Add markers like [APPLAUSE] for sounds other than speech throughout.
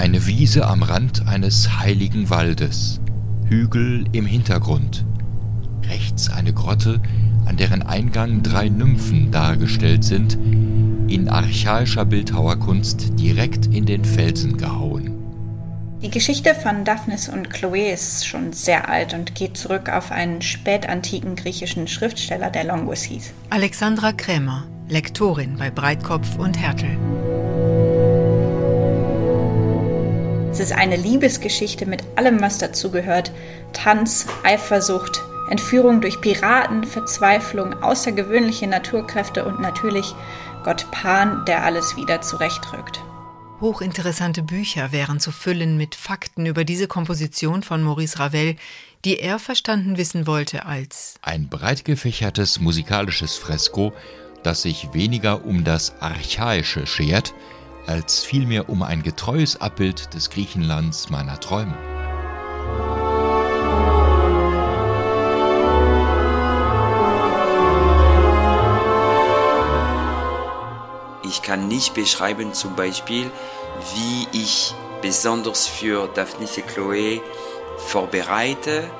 Eine Wiese am Rand eines heiligen Waldes. Hügel im Hintergrund. Rechts eine Grotte, an deren Eingang drei Nymphen dargestellt sind, in archaischer Bildhauerkunst direkt in den Felsen gehauen. Die Geschichte von Daphnis und Chloe ist schon sehr alt und geht zurück auf einen spätantiken griechischen Schriftsteller, der Longus hieß. Alexandra Krämer, Lektorin bei Breitkopf und Hertel. Es ist eine Liebesgeschichte mit allem, was dazugehört. Tanz, Eifersucht, Entführung durch Piraten, Verzweiflung, außergewöhnliche Naturkräfte und natürlich Gott Pan, der alles wieder zurechtrückt. Hochinteressante Bücher wären zu füllen mit Fakten über diese Komposition von Maurice Ravel, die er verstanden wissen wollte als ein breit gefächertes musikalisches Fresko, das sich weniger um das Archaische schert, als vielmehr um ein getreues Abbild des Griechenlands meiner Träume. Ich kann nicht beschreiben zum Beispiel, wie ich besonders für Daphnis et Chloé vorbereite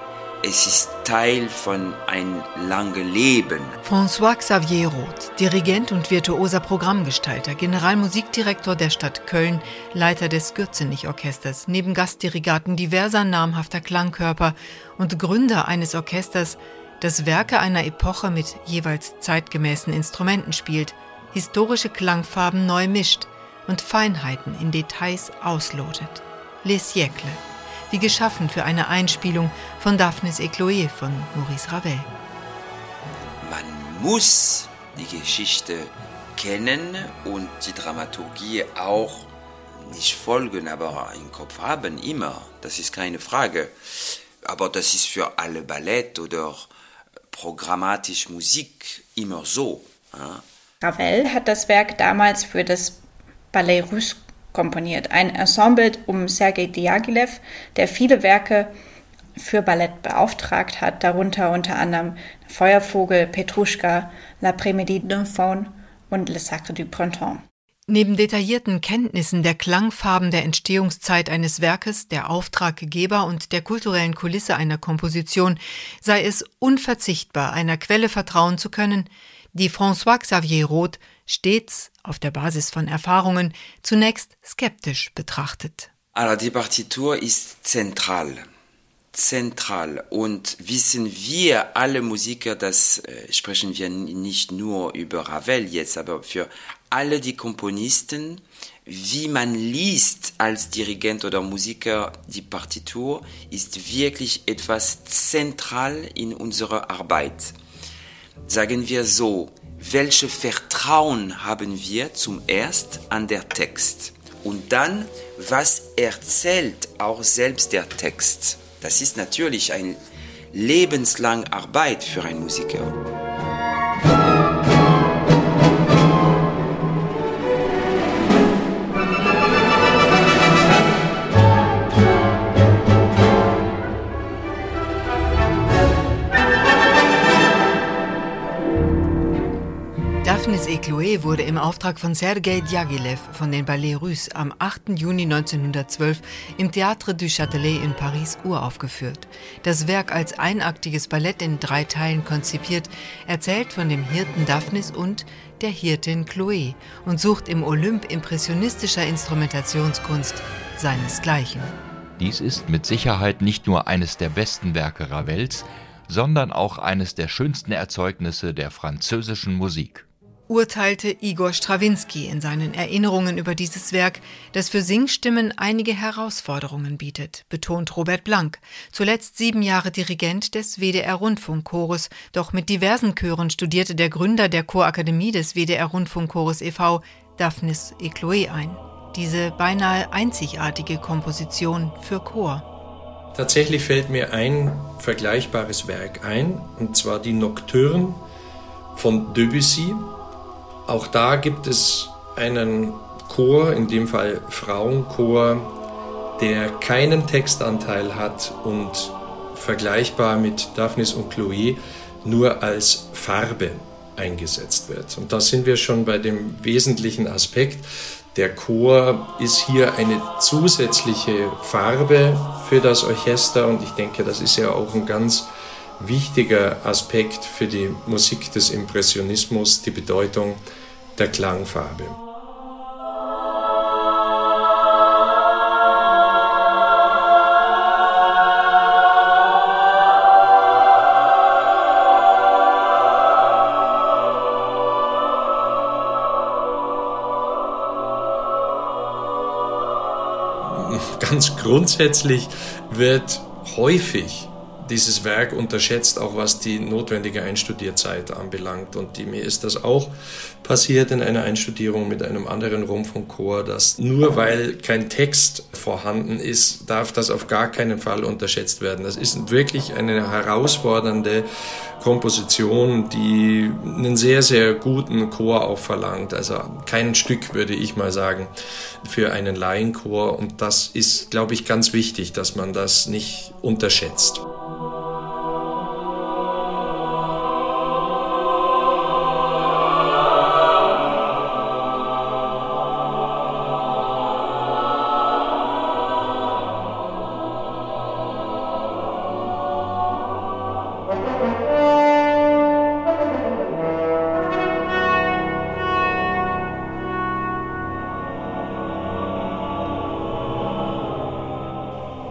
es ist Teil von ein langes Leben. François Xavier Roth, Dirigent und virtuoser Programmgestalter, Generalmusikdirektor der Stadt Köln, Leiter des Gürzenich-Orchesters, neben Gastdirigaten diverser namhafter Klangkörper und Gründer eines Orchesters, das Werke einer Epoche mit jeweils zeitgemäßen Instrumenten spielt, historische Klangfarben neu mischt und Feinheiten in Details auslotet. Les Siècles wie geschaffen für eine Einspielung von Daphnis et Chloé von Maurice Ravel. Man muss die Geschichte kennen und die Dramaturgie auch nicht folgen, aber im Kopf haben, immer. Das ist keine Frage. Aber das ist für alle Ballett oder programmatisch Musik immer so. Ja? Ravel hat das Werk damals für das Ballet Russe komponiert. Ein Ensemble um Sergei Diaghilev, der viele Werke für Ballett beauftragt hat, darunter unter anderem Feuervogel, Petruschka, L'après-midi d'un faune und Le Sacre du Printemps. Neben detaillierten Kenntnissen der Klangfarben der Entstehungszeit eines Werkes, der Auftraggeber und der kulturellen Kulisse einer Komposition sei es unverzichtbar, einer Quelle vertrauen zu können, die François Xavier Roth stets auf der Basis von Erfahrungen zunächst skeptisch betrachtet. Also die Partitur ist zentral. Zentral und wissen wir alle Musiker, das äh, sprechen wir nicht nur über Ravel jetzt, aber für alle die Komponisten, wie man liest als Dirigent oder Musiker die Partitur, ist wirklich etwas zentral in unserer Arbeit. Sagen wir so, welche Vertrauen haben wir zum erst an der Text und dann, was erzählt auch selbst der Text. Das ist natürlich eine lebenslange Arbeit für einen Musiker. Chloé wurde im Auftrag von Sergei Diaghilev von den Ballets Russes am 8. Juni 1912 im Théâtre du Châtelet in Paris uraufgeführt. Das Werk als einaktiges Ballett in drei Teilen konzipiert, erzählt von dem Hirten Daphnis und der Hirtin Chloé und sucht im Olymp impressionistischer Instrumentationskunst seinesgleichen. Dies ist mit Sicherheit nicht nur eines der besten Werke Ravels, sondern auch eines der schönsten Erzeugnisse der französischen Musik urteilte Igor Strawinski in seinen Erinnerungen über dieses Werk, das für Singstimmen einige Herausforderungen bietet, betont Robert Blank, zuletzt sieben Jahre Dirigent des WDR Rundfunkchores, doch mit diversen Chören studierte der Gründer der Chorakademie des WDR Rundfunkchores e.V., Daphnis Ecloé ein. Diese beinahe einzigartige Komposition für Chor. Tatsächlich fällt mir ein vergleichbares Werk ein, und zwar die Nocturne von Debussy, auch da gibt es einen Chor, in dem Fall Frauenchor, der keinen Textanteil hat und vergleichbar mit Daphnis und Chloe nur als Farbe eingesetzt wird. Und da sind wir schon bei dem wesentlichen Aspekt. Der Chor ist hier eine zusätzliche Farbe für das Orchester und ich denke, das ist ja auch ein ganz wichtiger Aspekt für die Musik des Impressionismus, die Bedeutung der Klangfarbe. [LAUGHS] ganz grundsätzlich wird häufig dieses Werk unterschätzt, auch was die notwendige Einstudierzeit anbelangt. Und die, mir ist das auch passiert in einer Einstudierung mit einem anderen Rundfunkchor, dass nur weil kein Text vorhanden ist, darf das auf gar keinen Fall unterschätzt werden. Das ist wirklich eine herausfordernde Komposition, die einen sehr, sehr guten Chor auch verlangt. Also kein Stück, würde ich mal sagen, für einen Laienchor. Und das ist, glaube ich, ganz wichtig, dass man das nicht unterschätzt.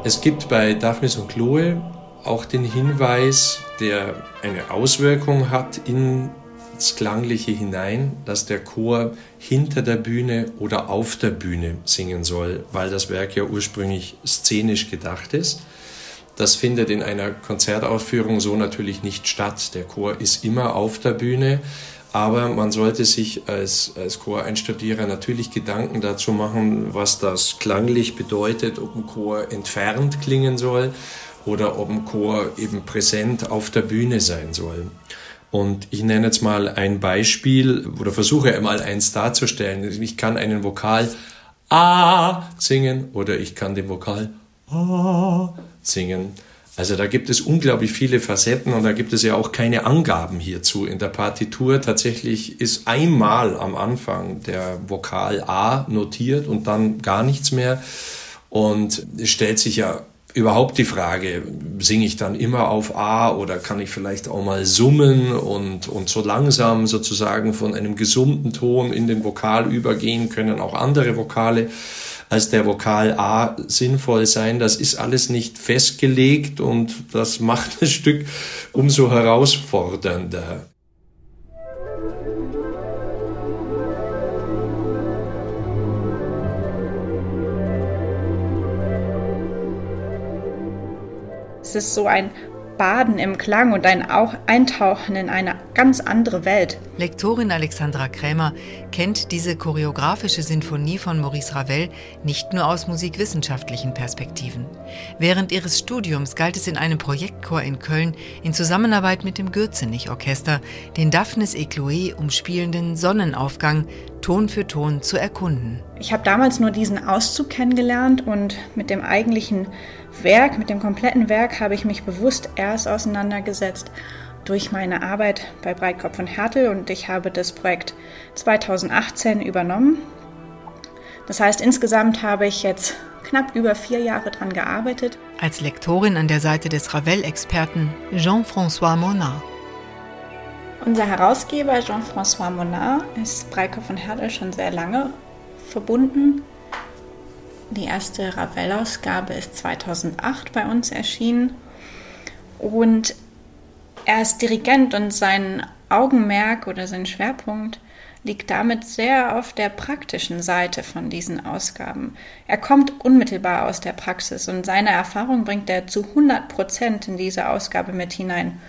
Es gibt bei Daphnis und Chloe auch den Hinweis, der eine Auswirkung hat ins Klangliche hinein, dass der Chor hinter der Bühne oder auf der Bühne singen soll, weil das Werk ja ursprünglich szenisch gedacht ist. Das findet in einer Konzertaufführung so natürlich nicht statt. Der Chor ist immer auf der Bühne, aber man sollte sich als, als Choreinstudierer natürlich Gedanken dazu machen, was das klanglich bedeutet, ob ein Chor entfernt klingen soll oder ob ein Chor eben präsent auf der Bühne sein soll. Und ich nenne jetzt mal ein Beispiel oder versuche mal eins darzustellen. Ich kann einen Vokal A singen oder ich kann den Vokal A singen. Also da gibt es unglaublich viele Facetten und da gibt es ja auch keine Angaben hierzu in der Partitur. Tatsächlich ist einmal am Anfang der Vokal A notiert und dann gar nichts mehr. Und es stellt sich ja überhaupt die Frage, singe ich dann immer auf A oder kann ich vielleicht auch mal summen und, und so langsam sozusagen von einem gesummten Ton in den Vokal übergehen können auch andere Vokale als der Vokal A sinnvoll sein. Das ist alles nicht festgelegt und das macht das Stück umso herausfordernder. Es ist so ein Baden im Klang und ein auch Eintauchen in eine ganz andere Welt. Lektorin Alexandra Krämer kennt diese choreografische Sinfonie von Maurice Ravel nicht nur aus musikwissenschaftlichen Perspektiven. Während ihres Studiums galt es in einem Projektchor in Köln in Zusammenarbeit mit dem Gürzenich-Orchester, den Daphnis et Chloé umspielenden Sonnenaufgang Ton für Ton zu erkunden. Ich habe damals nur diesen Auszug kennengelernt und mit dem eigentlichen Werk, mit dem kompletten Werk habe ich mich bewusst erst auseinandergesetzt durch meine Arbeit bei Breitkopf und Härtel und ich habe das Projekt 2018 übernommen. Das heißt, insgesamt habe ich jetzt knapp über vier Jahre daran gearbeitet. Als Lektorin an der Seite des Ravel-Experten Jean-François Monard. Unser Herausgeber Jean-François Monard ist Breitkopf und Härtel schon sehr lange verbunden die erste Ravel-Ausgabe ist 2008 bei uns erschienen. Und er ist Dirigent und sein Augenmerk oder sein Schwerpunkt liegt damit sehr auf der praktischen Seite von diesen Ausgaben. Er kommt unmittelbar aus der Praxis und seine Erfahrung bringt er zu 100 Prozent in diese Ausgabe mit hinein.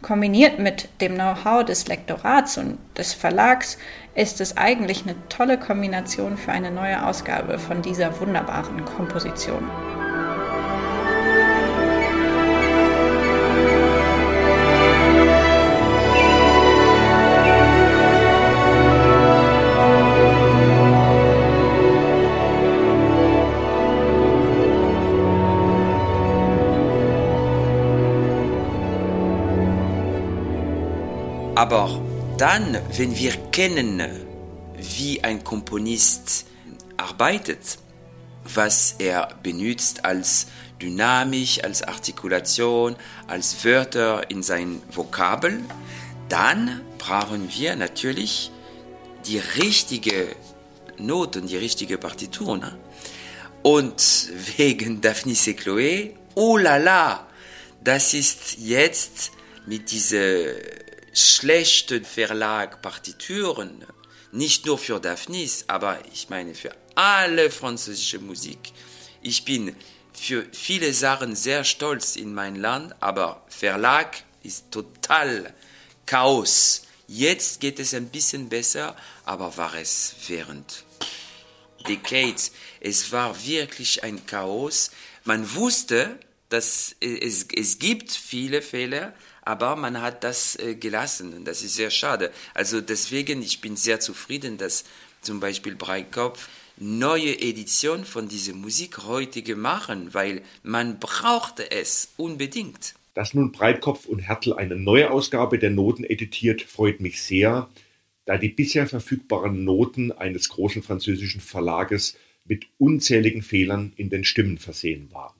Kombiniert mit dem Know-how des Lektorats und des Verlags ist es eigentlich eine tolle Kombination für eine neue Ausgabe von dieser wunderbaren Komposition. Aber dann, wenn wir kennen, wie ein Komponist arbeitet, was er benutzt als Dynamik, als Artikulation, als Wörter in sein Vokabel, dann brauchen wir natürlich die richtige Noten, die richtige Partitur. Ne? Und [LAUGHS] wegen Daphne et oh la la, das ist jetzt mit diesen schlechten Verlag-Partituren, nicht nur für Daphnis, aber ich meine für alle französische Musik. Ich bin für viele Sachen sehr stolz in mein Land, aber Verlag ist total Chaos. Jetzt geht es ein bisschen besser, aber war es während Decades, es war wirklich ein Chaos. Man wusste, dass es, es gibt viele Fehler, aber man hat das äh, gelassen und das ist sehr schade. Also deswegen, ich bin sehr zufrieden, dass zum Beispiel Breitkopf neue Edition von dieser Musik heute machen, weil man brauchte es unbedingt. Dass nun Breitkopf und Hertel eine neue Ausgabe der Noten editiert, freut mich sehr, da die bisher verfügbaren Noten eines großen französischen Verlages mit unzähligen Fehlern in den Stimmen versehen waren.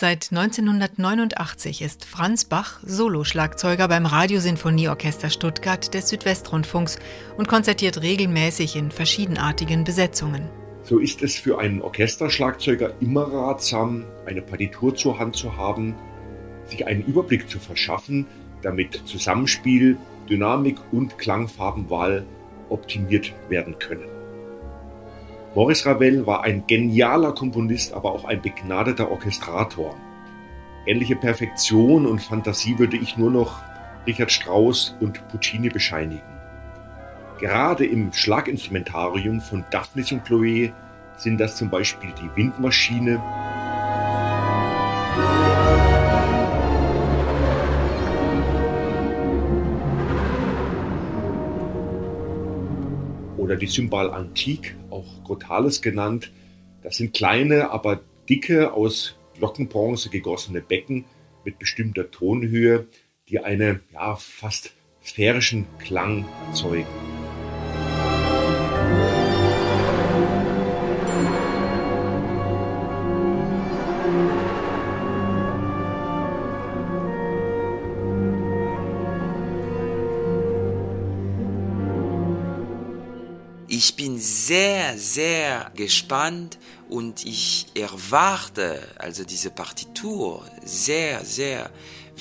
Seit 1989 ist Franz Bach Soloschlagzeuger beim Radiosinfonieorchester Stuttgart des Südwestrundfunks und konzertiert regelmäßig in verschiedenartigen Besetzungen. So ist es für einen Orchesterschlagzeuger immer ratsam, eine Partitur zur Hand zu haben, sich einen Überblick zu verschaffen, damit Zusammenspiel, Dynamik und Klangfarbenwahl optimiert werden können. Maurice Ravel war ein genialer Komponist, aber auch ein begnadeter Orchestrator. Ähnliche Perfektion und Fantasie würde ich nur noch Richard Strauss und Puccini bescheinigen. Gerade im Schlaginstrumentarium von Daphnis und Chloé sind das zum Beispiel die Windmaschine, oder die Cymbal Antique, auch Grotales genannt. Das sind kleine, aber dicke, aus Glockenbronze gegossene Becken mit bestimmter Tonhöhe, die einen ja, fast sphärischen Klang erzeugen. Sehr, sehr gespannt und ich erwarte also diese Partitur sehr, sehr,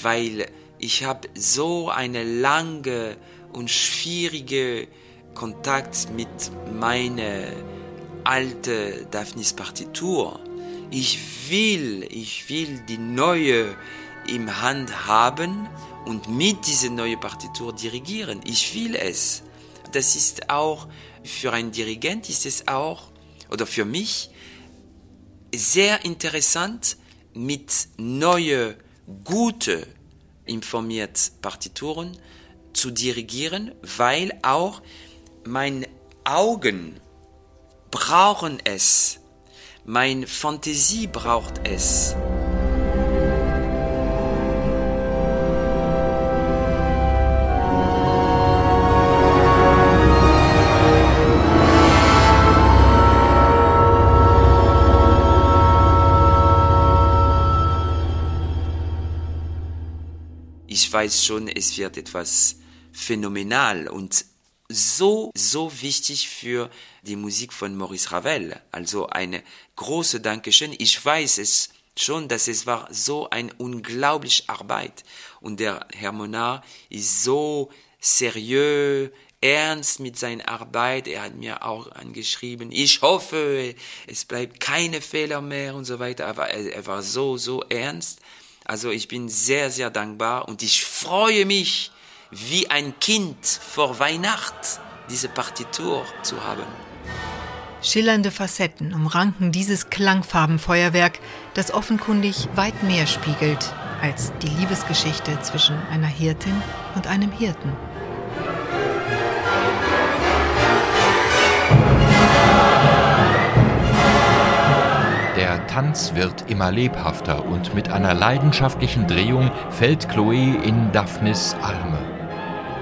weil ich habe so eine lange und schwierige Kontakt mit meiner alten Daphnis Partitur. Ich will, ich will die neue im Hand haben und mit dieser neuen Partitur dirigieren. Ich will es. Das ist auch für einen Dirigent ist es auch, oder für mich, sehr interessant, mit neuen, guten, informiert Partituren zu dirigieren, weil auch meine Augen brauchen es, meine Fantasie braucht es. Weiß schon, es wird etwas phänomenal und so, so wichtig für die Musik von Maurice Ravel. Also eine große Dankeschön. Ich weiß es schon, dass es war so eine unglaubliche Arbeit. Und der Herr Monard ist so seriös, ernst mit seiner Arbeit. Er hat mir auch angeschrieben, ich hoffe, es bleibt keine Fehler mehr und so weiter. Aber er, er war so, so ernst. Also ich bin sehr, sehr dankbar und ich freue mich wie ein Kind vor Weihnacht, diese Partitur zu haben. Schillernde Facetten umranken dieses Klangfarbenfeuerwerk, das offenkundig weit mehr spiegelt als die Liebesgeschichte zwischen einer Hirtin und einem Hirten. Tanz wird immer lebhafter und mit einer leidenschaftlichen Drehung fällt Chloe in Daphnes Arme.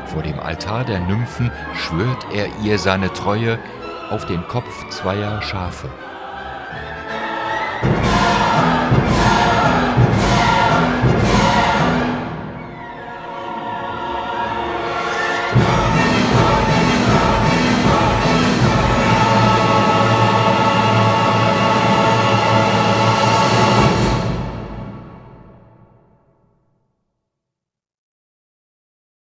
Vor dem Altar der Nymphen schwört er ihr seine Treue auf den Kopf zweier Schafe.